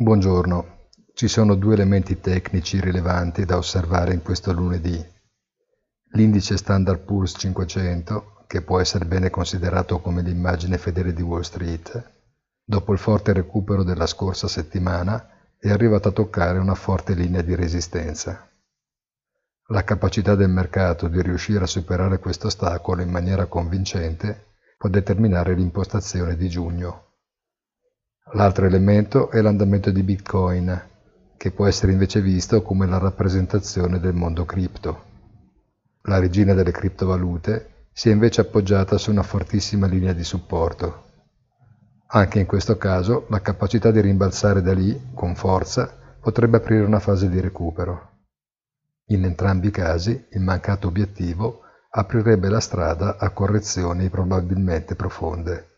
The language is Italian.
Buongiorno, ci sono due elementi tecnici rilevanti da osservare in questo lunedì. L'indice Standard Poor's 500, che può essere bene considerato come l'immagine fedele di Wall Street, dopo il forte recupero della scorsa settimana è arrivato a toccare una forte linea di resistenza. La capacità del mercato di riuscire a superare questo ostacolo in maniera convincente può determinare l'impostazione di giugno. L'altro elemento è l'andamento di Bitcoin, che può essere invece visto come la rappresentazione del mondo cripto. La regina delle criptovalute si è invece appoggiata su una fortissima linea di supporto. Anche in questo caso la capacità di rimbalzare da lì, con forza, potrebbe aprire una fase di recupero. In entrambi i casi il mancato obiettivo aprirebbe la strada a correzioni probabilmente profonde.